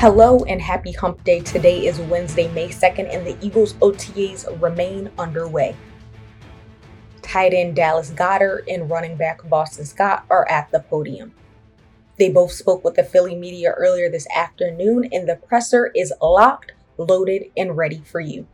Hello and happy hump day. Today is Wednesday, May 2nd, and the Eagles OTAs remain underway. Tight end Dallas Goedert and running back Boston Scott are at the podium. They both spoke with the Philly media earlier this afternoon, and the presser is locked, loaded, and ready for you.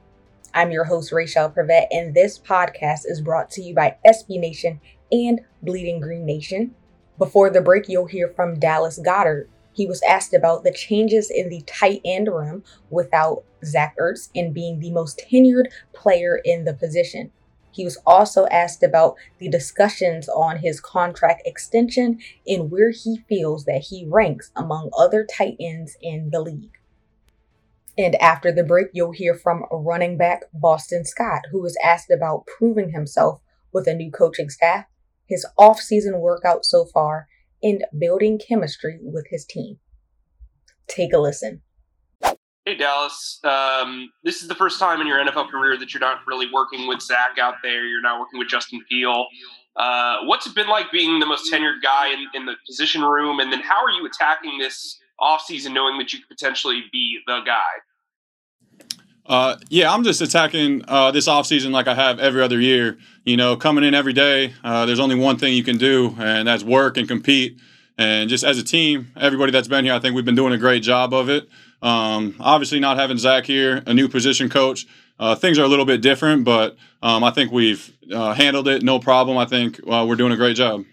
I'm your host, Rachel Prevet, and this podcast is brought to you by SB Nation and Bleeding Green Nation. Before the break, you'll hear from Dallas Goedert, he was asked about the changes in the tight end room without Zach Ertz and being the most tenured player in the position. He was also asked about the discussions on his contract extension and where he feels that he ranks among other tight ends in the league. And after the break, you'll hear from running back Boston Scott, who was asked about proving himself with a new coaching staff, his off-season workout so far, and building chemistry with his team. Take a listen. Hey, Dallas. Um, this is the first time in your NFL career that you're not really working with Zach out there. You're not working with Justin Field. Uh, what's it been like being the most tenured guy in, in the position room? And then how are you attacking this offseason knowing that you could potentially be the guy? Uh, yeah, I'm just attacking uh, this offseason like I have every other year. You know, coming in every day, uh, there's only one thing you can do, and that's work and compete. And just as a team, everybody that's been here, I think we've been doing a great job of it. Um, obviously, not having Zach here, a new position coach, uh, things are a little bit different, but um, I think we've uh, handled it no problem. I think uh, we're doing a great job.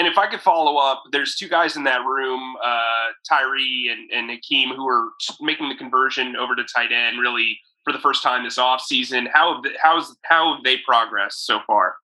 And if I could follow up, there's two guys in that room, uh, Tyree and, and Hakeem, who are making the conversion over to tight end really for the first time this offseason. How have they, how's how have they progressed so far?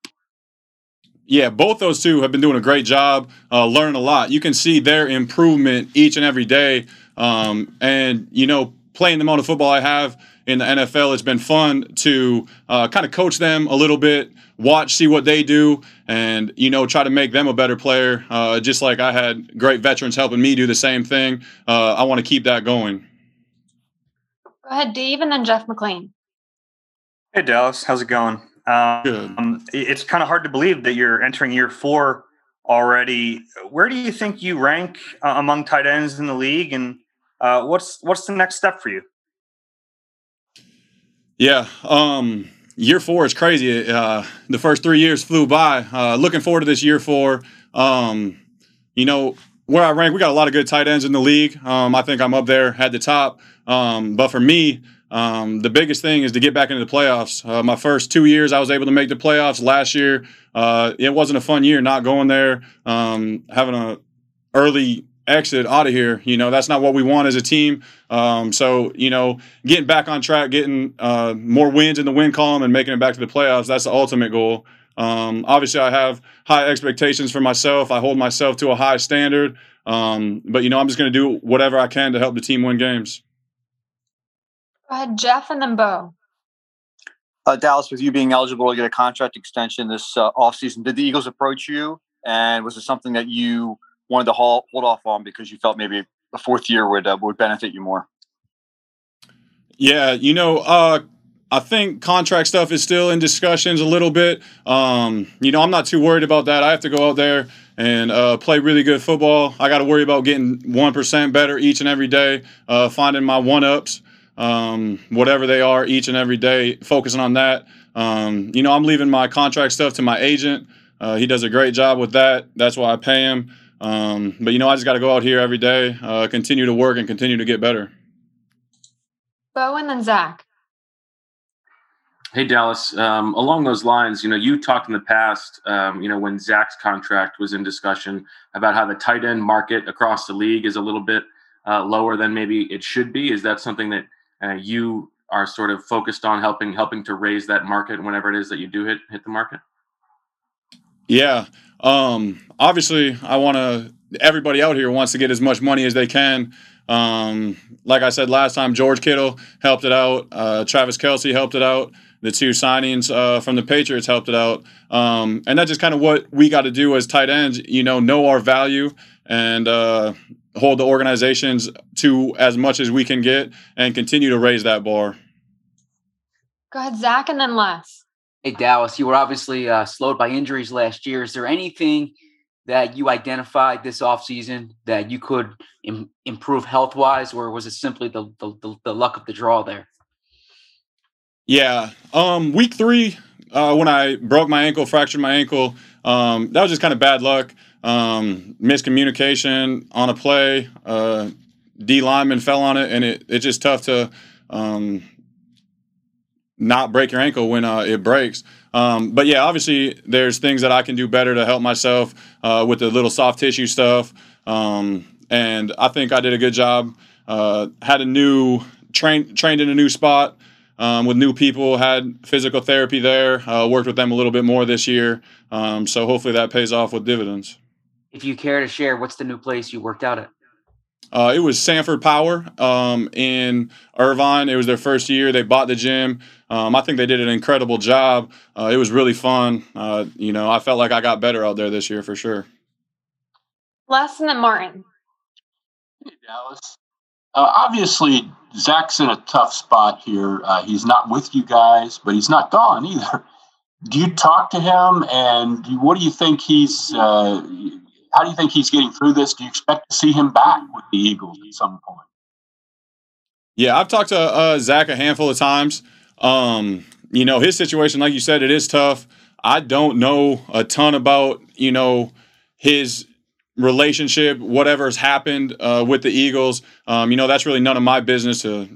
Yeah, both those two have been doing a great job, uh, learning a lot. You can see their improvement each and every day. Um, and, you know, playing the amount of football I have in the NFL, it's been fun to uh, kind of coach them a little bit, watch, see what they do, and, you know, try to make them a better player. Uh, just like I had great veterans helping me do the same thing. Uh, I want to keep that going. Go ahead, Dave, and then Jeff McLean. Hey, Dallas. How's it going? Um, Good. It's kind of hard to believe that you're entering year four already. Where do you think you rank uh, among tight ends in the league, and uh, what's what's the next step for you? Yeah, um, year four is crazy. Uh, the first three years flew by. Uh, looking forward to this year four. Um, you know where I rank, we got a lot of good tight ends in the league. Um, I think I'm up there at the top. Um, but for me, um, the biggest thing is to get back into the playoffs. Uh, my first two years, I was able to make the playoffs. Last year, uh, it wasn't a fun year not going there, um, having a early exit out of here. You know, that's not what we want as a team. Um, so, you know, getting back on track, getting uh, more wins in the win column, and making it back to the playoffs, that's the ultimate goal. Um, obviously, I have high expectations for myself. I hold myself to a high standard. Um, but, you know, I'm just going to do whatever I can to help the team win games. Go ahead, Jeff, and then Bo. Uh, Dallas, with you being eligible to get a contract extension this uh, offseason, did the Eagles approach you? And was it something that you wanted to hold, hold off on because you felt maybe the fourth year would uh, would benefit you more? Yeah, you know, uh, I think contract stuff is still in discussions a little bit. Um, you know, I'm not too worried about that. I have to go out there and uh, play really good football. I got to worry about getting 1% better each and every day, uh, finding my one ups, um, whatever they are, each and every day, focusing on that. Um, you know, I'm leaving my contract stuff to my agent. Uh, he does a great job with that. That's why I pay him. Um, but, you know, I just got to go out here every day, uh, continue to work, and continue to get better. Bo and then Zach. Hey Dallas, um, along those lines, you know, you talked in the past, um, you know, when Zach's contract was in discussion about how the tight end market across the league is a little bit uh, lower than maybe it should be. Is that something that uh, you are sort of focused on helping helping to raise that market whenever it is that you do hit hit the market? Yeah, um, obviously, I want to. Everybody out here wants to get as much money as they can. Um, like I said last time, George Kittle helped it out. Uh, Travis Kelce helped it out the two signings uh, from the Patriots helped it out. Um, and that's just kind of what we got to do as tight ends, you know, know our value and uh, hold the organizations to as much as we can get and continue to raise that bar. Go ahead, Zach, and then Les. Hey, Dallas, you were obviously uh, slowed by injuries last year. Is there anything that you identified this offseason that you could Im- improve health wise, or was it simply the, the, the luck of the draw there? Yeah. Um, week three, uh, when I broke my ankle, fractured my ankle, um, that was just kind of bad luck. Um, miscommunication on a play. Uh, D lineman fell on it, and it, it's just tough to um, not break your ankle when uh, it breaks. Um, but yeah, obviously, there's things that I can do better to help myself uh, with the little soft tissue stuff. Um, and I think I did a good job. Uh, had a new train trained in a new spot um, with new people, had physical therapy there, uh, worked with them a little bit more this year. Um, so hopefully that pays off with dividends. If you care to share, what's the new place you worked out at? Uh, it was Sanford Power um, in Irvine. It was their first year. They bought the gym. Um, I think they did an incredible job. Uh, it was really fun. Uh, you know, I felt like I got better out there this year for sure. Les and then Martin. Hey, Dallas. Uh, obviously, Zach's in a tough spot here. Uh, he's not with you guys, but he's not gone either. Do you talk to him, and what do you think he's? How do you think he's getting through this? Do you expect to see him back with the Eagles at some point? Yeah, I've talked to uh, Zach a handful of times. Um, you know, his situation, like you said, it is tough. I don't know a ton about you know his relationship, whatever's happened uh, with the Eagles. Um, you know, that's really none of my business to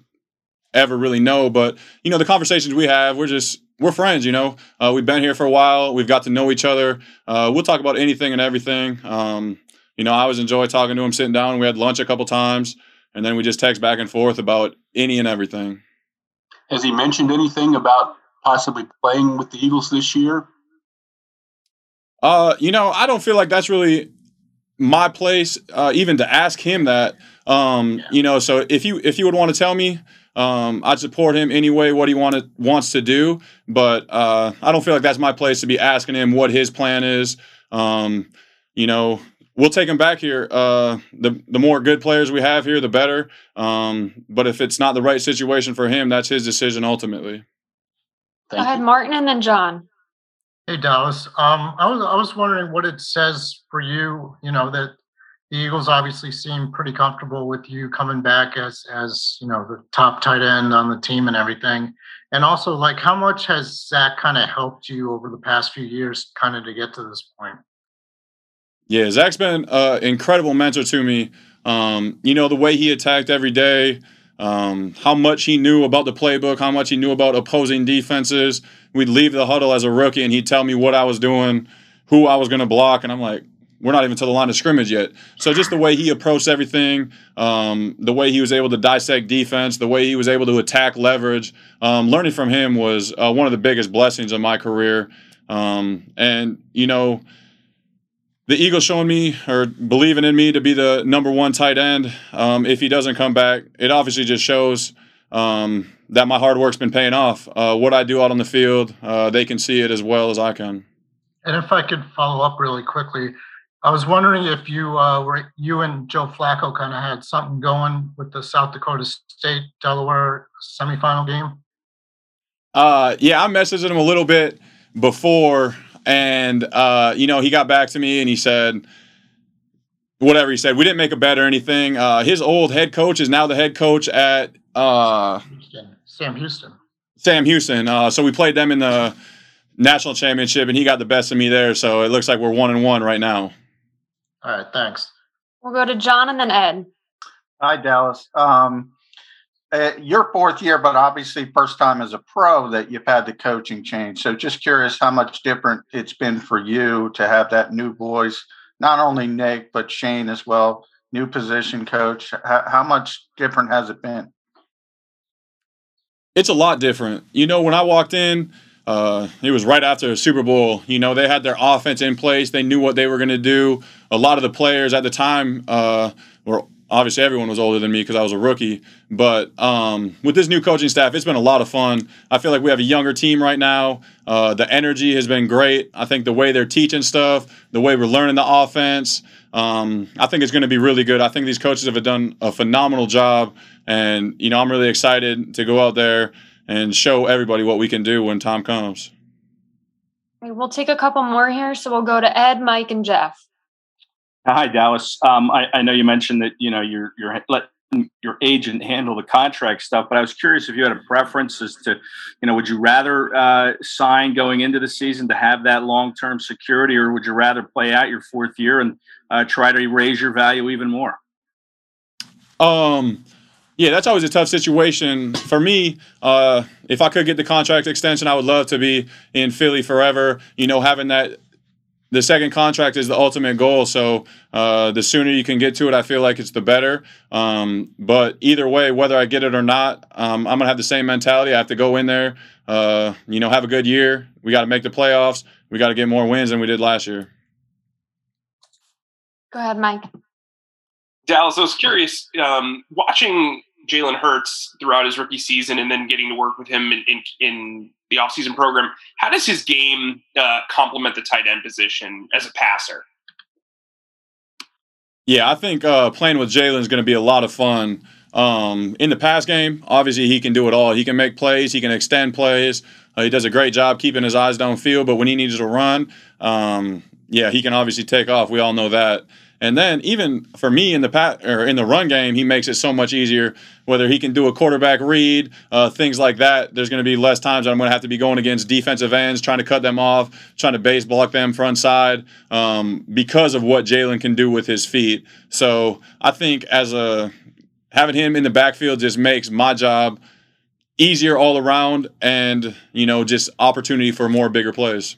ever really know. But you know, the conversations we have, we're just we're friends. You know, uh, we've been here for a while. We've got to know each other. Uh, we'll talk about anything and everything. Um, you know, I always enjoy talking to him, sitting down. We had lunch a couple times, and then we just text back and forth about any and everything. Has he mentioned anything about possibly playing with the Eagles this year? Uh, you know, I don't feel like that's really my place uh, even to ask him that um, yeah. you know so if you if you would want to tell me um, I'd support him anyway what he wanted wants to do but uh, I don't feel like that's my place to be asking him what his plan is. Um, you know we'll take him back here. Uh, the the more good players we have here the better. Um, but if it's not the right situation for him that's his decision ultimately. Thank Go ahead Martin and then John. Hey Dallas, um, I was I was wondering what it says for you. You know that the Eagles obviously seem pretty comfortable with you coming back as as you know the top tight end on the team and everything. And also, like, how much has Zach kind of helped you over the past few years, kind of to get to this point? Yeah, Zach's been an incredible mentor to me. Um, you know the way he attacked every day um, how much he knew about the playbook, how much he knew about opposing defenses. We'd leave the huddle as a rookie, and he'd tell me what I was doing, who I was going to block, and I'm like, we're not even to the line of scrimmage yet. So just the way he approached everything, um, the way he was able to dissect defense, the way he was able to attack leverage, um, learning from him was uh, one of the biggest blessings of my career. Um, and you know the Eagles showing me or believing in me to be the number one tight end. Um, if he doesn't come back, it obviously just shows um, that my hard work's been paying off. Uh, what I do out on the field, uh, they can see it as well as I can. And if I could follow up really quickly, I was wondering if you uh, were you and Joe Flacco kind of had something going with the South Dakota State Delaware semifinal game. Uh, yeah, I messaged him a little bit before and uh, you know he got back to me and he said whatever he said. We didn't make a bet or anything. Uh, his old head coach is now the head coach at uh, Sam Houston. Sam Houston. Uh, so we played them in the national championship, and he got the best of me there. So it looks like we're one and one right now. All right, thanks. We'll go to John and then Ed. Hi, Dallas. Um, uh, your fourth year, but obviously first time as a pro that you've had the coaching change. So just curious how much different it's been for you to have that new voice, not only Nick but Shane as well, new position coach. How, how much different has it been? It's a lot different. You know, when I walked in, uh, it was right after the Super Bowl. You know, they had their offense in place. They knew what they were going to do. A lot of the players at the time uh, were obviously everyone was older than me because I was a rookie. But um, with this new coaching staff, it's been a lot of fun. I feel like we have a younger team right now. Uh, the energy has been great. I think the way they're teaching stuff, the way we're learning the offense, um, I think it's going to be really good. I think these coaches have done a phenomenal job, and you know I'm really excited to go out there and show everybody what we can do when time comes. We'll take a couple more here. So we'll go to Ed, Mike, and Jeff. Hi, Dallas. Um, I, I, know you mentioned that you know you're you're let your agent handle the contract stuff, but I was curious if you had a preference as to, you know, would you rather uh, sign going into the season to have that long term security, or would you rather play out your fourth year and uh, try to raise your value even more? Um. Yeah, that's always a tough situation for me. Uh, if I could get the contract extension, I would love to be in Philly forever. You know, having that the second contract is the ultimate goal. So uh, the sooner you can get to it, I feel like it's the better. Um, but either way, whether I get it or not, um, I'm gonna have the same mentality. I have to go in there, uh, you know, have a good year. We got to make the playoffs. We got to get more wins than we did last year. Go ahead, Mike. Dallas, I was curious, um, watching Jalen Hurts throughout his rookie season and then getting to work with him in, in, in the offseason program. How does his game uh, complement the tight end position as a passer? Yeah, I think uh, playing with Jalen is going to be a lot of fun. Um, in the pass game, obviously he can do it all. He can make plays, he can extend plays. Uh, he does a great job keeping his eyes downfield. But when he needs to run, um, yeah, he can obviously take off. We all know that. And then even for me in the pat or in the run game, he makes it so much easier. Whether he can do a quarterback read, uh, things like that. There's going to be less times I'm going to have to be going against defensive ends, trying to cut them off, trying to base block them front side, um, because of what Jalen can do with his feet. So I think as a having him in the backfield just makes my job easier all around, and you know just opportunity for more bigger plays.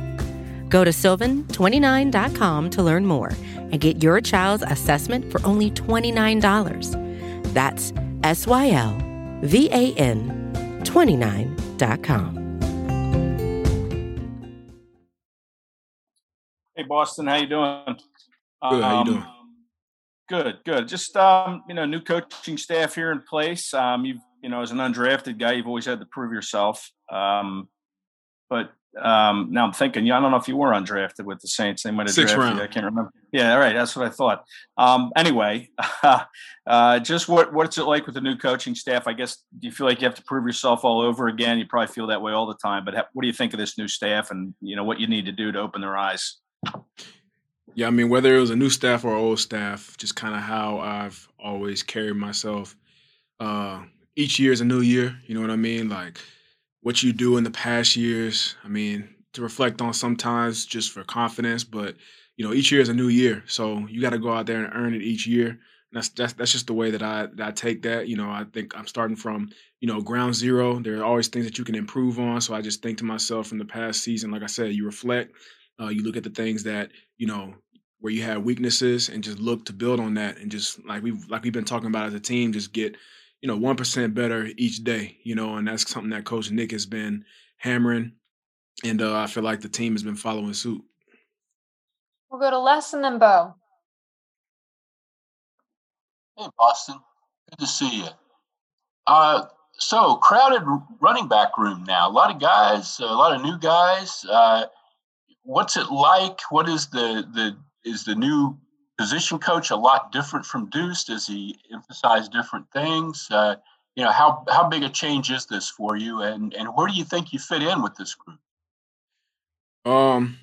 Go to sylvan29.com to learn more and get your child's assessment for only $29. That's S Y L V A N 29.com. Hey Boston, how you doing? Good, how you doing? Um, Good, good. Just um, you know, new coaching staff here in place. Um, you've you know, as an undrafted guy, you've always had to prove yourself. Um, but um, now I'm thinking, yeah, I don't know if you were undrafted with the Saints. They might have drafted round. you. I can't remember. Yeah, all right. That's what I thought. Um, anyway, uh, just what what's it like with the new coaching staff? I guess do you feel like you have to prove yourself all over again? You probably feel that way all the time. But ha- what do you think of this new staff, and you know what you need to do to open their eyes? Yeah, I mean, whether it was a new staff or old staff, just kind of how I've always carried myself. Uh, each year is a new year. You know what I mean? Like what you do in the past years. I mean, to reflect on sometimes just for confidence. But you know, each year is a new year, so you got to go out there and earn it each year. That's that's that's just the way that I that I take that. You know, I think I'm starting from you know ground zero. There are always things that you can improve on. So I just think to myself from the past season, like I said, you reflect, uh, you look at the things that you know where you have weaknesses, and just look to build on that, and just like we've like we've been talking about as a team, just get you know one percent better each day. You know, and that's something that Coach Nick has been hammering, and uh, I feel like the team has been following suit. We'll go to Les and then Bo. Hey, Boston. Good to see you. Uh, so crowded running back room now. A lot of guys, a lot of new guys. Uh, what's it like? What is the the is the new position coach a lot different from Deuce? Does he emphasize different things? Uh, you know, how how big a change is this for you, and and where do you think you fit in with this group? Um,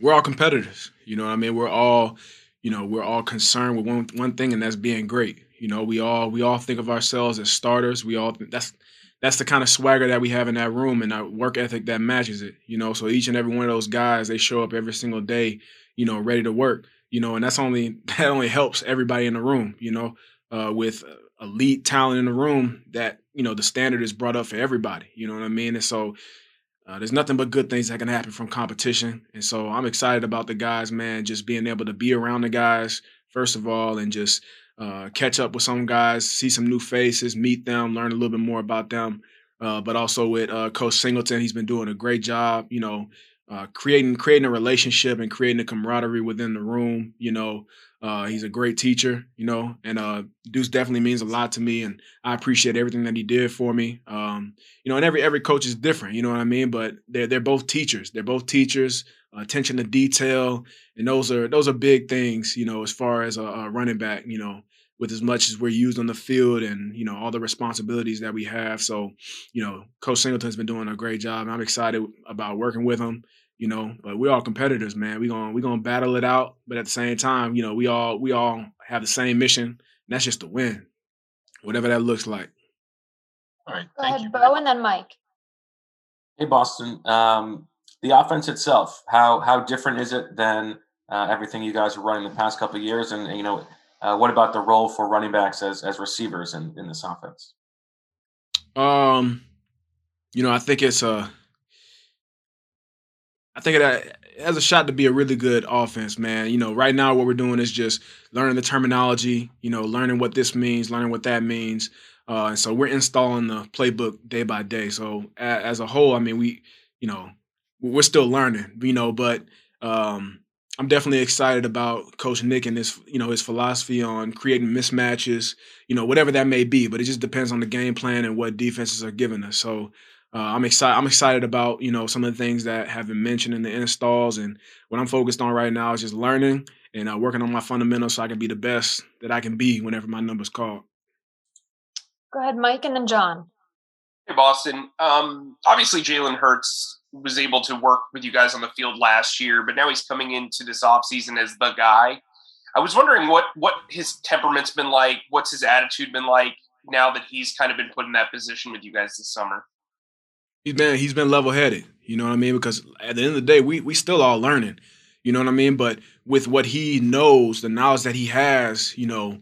we're all competitors. You know I mean? We're all, you know, we're all concerned with one one thing, and that's being great. You know, we all we all think of ourselves as starters. We all that's that's the kind of swagger that we have in that room and our work ethic that matches it. You know, so each and every one of those guys, they show up every single day, you know, ready to work. You know, and that's only that only helps everybody in the room. You know, uh, with elite talent in the room, that you know the standard is brought up for everybody. You know what I mean? And so uh, there's nothing but good things that can happen from competition. And so I'm excited about the guys, man, just being able to be around the guys, first of all, and just uh, catch up with some guys, see some new faces, meet them, learn a little bit more about them. Uh, but also with uh, Coach Singleton, he's been doing a great job, you know, uh, creating creating a relationship and creating a camaraderie within the room. You know, uh, he's a great teacher, you know, and uh, Deuce definitely means a lot to me, and I appreciate everything that he did for me. Um, you know, and every every coach is different, you know what I mean. But they're they're both teachers. They're both teachers. attention to detail, and those are those are big things, you know, as far as a, a running back, you know with as much as we're used on the field and you know all the responsibilities that we have. So, you know, Coach Singleton's been doing a great job. I'm excited about working with him. You know, but we're all competitors, man. We gonna we gonna battle it out, but at the same time, you know, we all we all have the same mission, and that's just to win, whatever that looks like. All right, Go ahead, Bo, and then Mike. Hey, Boston. Um, the offense itself, how how different is it than uh, everything you guys are running the past couple of years? And, and you know, uh, what about the role for running backs as as receivers in, in this offense? Um, you know, I think it's a, I think it, has a shot to be a really good offense, man. You know, right now what we're doing is just learning the terminology, you know, learning what this means, learning what that means. Uh, and so we're installing the playbook day by day. So as, as a whole, I mean, we, you know, we're still learning, you know, but um, I'm definitely excited about Coach Nick and his, you know, his philosophy on creating mismatches, you know, whatever that may be. But it just depends on the game plan and what defenses are giving us. So uh, I'm excited. I'm excited about you know some of the things that have been mentioned in the installs, and what I'm focused on right now is just learning and uh, working on my fundamentals so I can be the best that I can be whenever my number's called. Go ahead, Mike, and then John. Hey, Boston. Um, obviously, Jalen Hurts was able to work with you guys on the field last year, but now he's coming into this offseason as the guy. I was wondering what what his temperament's been like, what's his attitude been like now that he's kind of been put in that position with you guys this summer he's been he's been level headed. You know what I mean? Because at the end of the day, we we still all learning. You know what I mean? But with what he knows, the knowledge that he has, you know,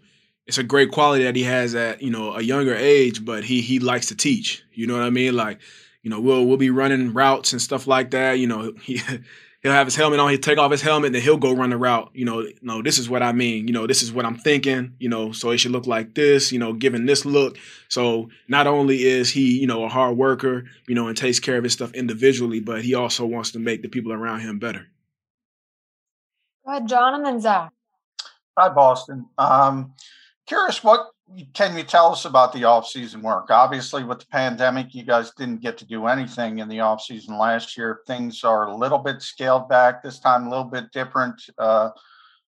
it's a great quality that he has at you know a younger age. But he he likes to teach. You know what I mean? Like, you know, we'll we'll be running routes and stuff like that. You know, he he'll have his helmet on. He'll take off his helmet, and then he'll go run the route. You know, no, this is what I mean. You know, this is what I'm thinking. You know, so it should look like this. You know, giving this look. So not only is he, you know, a hard worker, you know, and takes care of his stuff individually, but he also wants to make the people around him better. Go ahead, John, and then Zach. Hi, Boston. Um, curious what can you tell us about the off-season work? Obviously, with the pandemic, you guys didn't get to do anything in the off-season last year. Things are a little bit scaled back this time, a little bit different uh,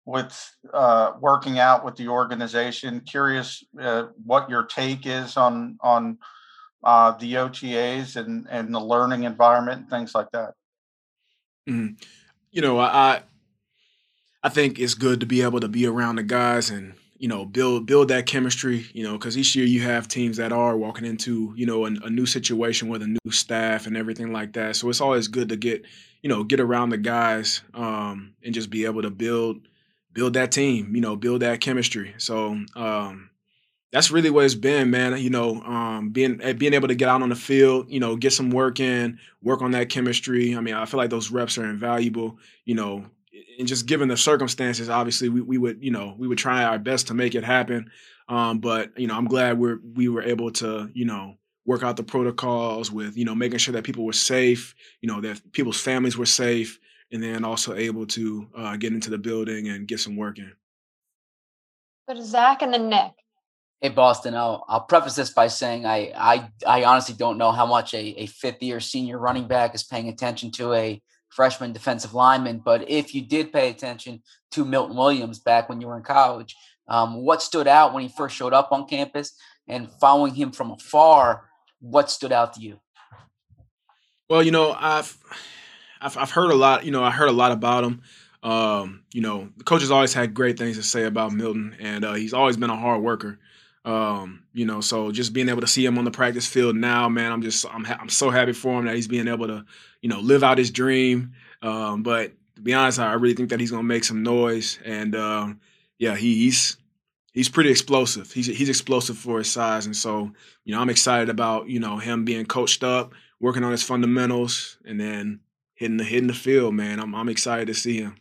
with uh, working out with the organization. Curious uh, what your take is on on uh, the OTAs and and the learning environment and things like that. Mm-hmm. You know, I I think it's good to be able to be around the guys and you know, build build that chemistry, you know, because each year you have teams that are walking into, you know, a, a, new situation with a new staff and everything like that. So it's always good to get, you know, get around the guys um, and just be able to build build that team, you know, build that chemistry. So um, that's really what it's been, man. You know, um, being eh, being able to get out on the field, you know, get some work in, work on that chemistry. I mean, I feel like those reps are invaluable. You know, and just given the circumstances, obviously we, we would, you know, we would try our best to make it happen. Um, but you know, I'm glad we're we were able to, you know, work out the protocols with, you know, making sure that people were safe, you know, that people's families were safe, and then also able to uh, get into the building and get some work in. But Zach and then Nick. Hey Boston, I'll, I'll preface this by saying I I, I honestly don't know how much a, a fifth year senior running back is paying attention to a freshman defensive lineman. But if you did pay attention to Milton Williams back when you were in college, um, what stood out when he first showed up on campus and following him from afar, what stood out to you? Well, you know, I've I've, I've heard a lot. You know, I heard a lot about him. Um, you know, the coach has always had great things to say about Milton, and uh, he's always been a hard worker. Um, you know, so just being able to see him on the practice field now, man, I'm just I'm ha- I'm so happy for him that he's being able to, you know, live out his dream. Um, but to be honest, I really think that he's gonna make some noise, and um, yeah, he, he's he's pretty explosive. He's he's explosive for his size, and so you know, I'm excited about you know him being coached up, working on his fundamentals, and then hitting the hitting the field, man. I'm I'm excited to see him.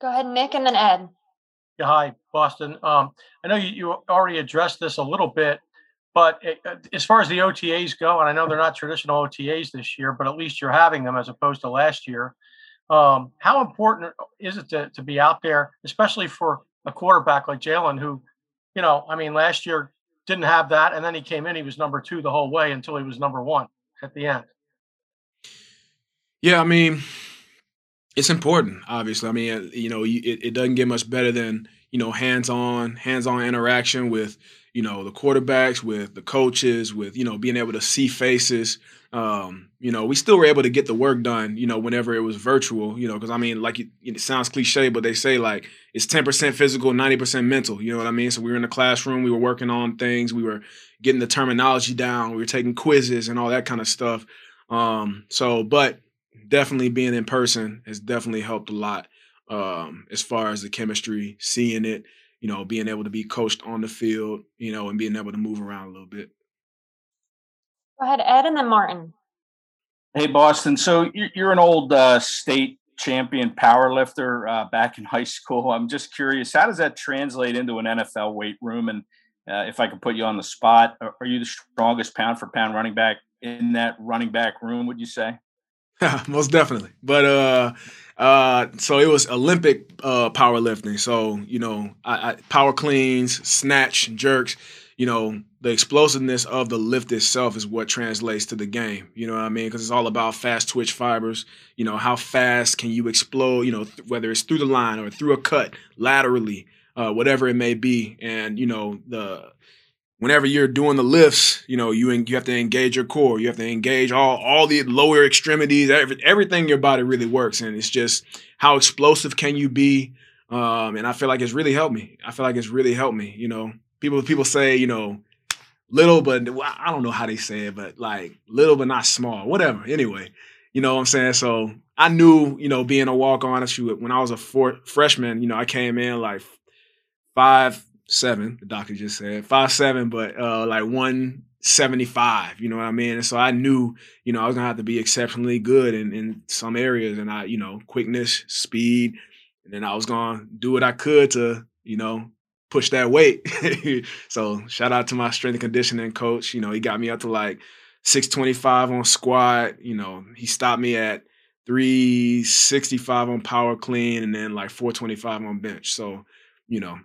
Go ahead, Nick, and then Ed. Yeah, hi, Boston. Um, I know you, you already addressed this a little bit, but it, as far as the OTAs go, and I know they're not traditional OTAs this year, but at least you're having them as opposed to last year. Um, how important is it to, to be out there, especially for a quarterback like Jalen, who, you know, I mean, last year didn't have that, and then he came in, he was number two the whole way until he was number one at the end. Yeah, I mean, it's important. Obviously, I mean, uh, you know, it, it doesn't get much better than you know hands-on, hands-on interaction with you know the quarterbacks, with the coaches, with you know being able to see faces. Um, you know, we still were able to get the work done. You know, whenever it was virtual. You know, because I mean, like it, it sounds cliche, but they say like it's ten percent physical, ninety percent mental. You know what I mean? So we were in the classroom, we were working on things, we were getting the terminology down, we were taking quizzes and all that kind of stuff. Um, so, but definitely being in person has definitely helped a lot um, as far as the chemistry, seeing it, you know, being able to be coached on the field, you know, and being able to move around a little bit. Go ahead, Ed, and then Martin. Hey, Boston. So you're an old uh, state champion power lifter uh, back in high school. I'm just curious, how does that translate into an NFL weight room? And uh, if I could put you on the spot, are you the strongest pound for pound running back in that running back room? Would you say? Most definitely. But uh uh so it was Olympic uh powerlifting. So, you know, I, I power cleans, snatch, jerks, you know, the explosiveness of the lift itself is what translates to the game. You know what I mean? Because it's all about fast twitch fibers. You know, how fast can you explode, you know, th- whether it's through the line or through a cut, laterally, uh, whatever it may be. And, you know, the whenever you're doing the lifts, you know, you you have to engage your core. You have to engage all all the lower extremities. Every, everything your body really works, and it's just how explosive can you be. Um, and I feel like it's really helped me. I feel like it's really helped me. You know, people people say you know little, but I don't know how they say it, but like little but not small, whatever. Anyway, you know what I'm saying. So I knew, you know, being a walk on, when I was a four, freshman, you know, I came in like five seven. The doctor just said five seven, but uh, like one seventy five. You know what I mean? And so I knew, you know, I was gonna have to be exceptionally good in in some areas, and I, you know, quickness, speed, and then I was gonna do what I could to, you know, push that weight. so shout out to my strength and conditioning coach. You know, he got me up to like six twenty five on squat. You know, he stopped me at 365 on power clean and then like 425 on bench. So, you know,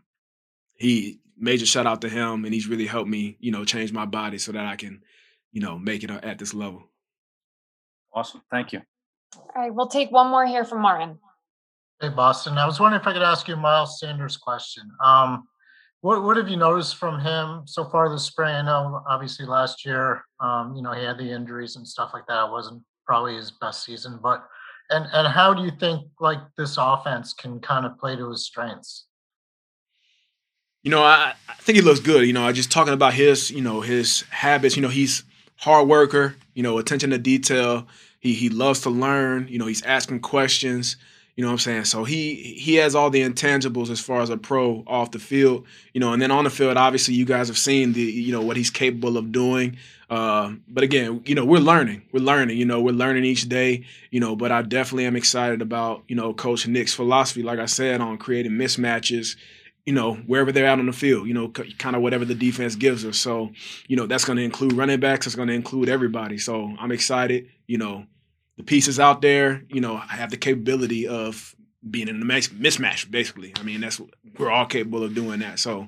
he major shout out to him, and he's really helped me, you know, change my body so that I can, you know, make it at this level. Awesome, thank you. All right, we'll take one more here from Martin. Hey, Boston. I was wondering if I could ask you Miles Sanders' question. Um, what what have you noticed from him so far this spring? I know obviously last year, um, you know, he had the injuries and stuff like that. It wasn't probably his best season, but and and how do you think like this offense can kind of play to his strengths? You know, I, I think he looks good. You know, I just talking about his, you know, his habits. You know, he's hard worker. You know, attention to detail. He he loves to learn. You know, he's asking questions. You know what I'm saying? So he he has all the intangibles as far as a pro off the field. You know, and then on the field, obviously, you guys have seen the you know what he's capable of doing. Uh, but again, you know, we're learning. We're learning. You know, we're learning each day. You know, but I definitely am excited about you know Coach Nick's philosophy, like I said, on creating mismatches you know, wherever they're out on the field, you know, kind of whatever the defense gives us. So, you know, that's going to include running backs. It's going to include everybody. So I'm excited. You know, the pieces out there, you know, I have the capability of being in the mismatch, basically. I mean, that's we're all capable of doing that. So,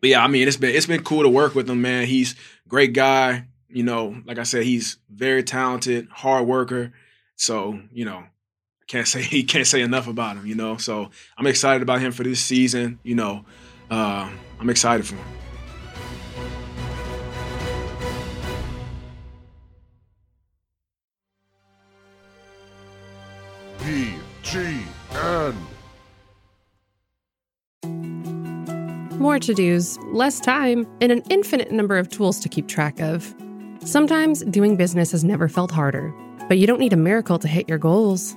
but yeah, I mean, it's been it's been cool to work with him, man. He's great guy. You know, like I said, he's very talented, hard worker. So, you know, can't say he can't say enough about him, you know. So I'm excited about him for this season. You know, uh, I'm excited for him. BGN. More to dos, less time, and an infinite number of tools to keep track of. Sometimes doing business has never felt harder, but you don't need a miracle to hit your goals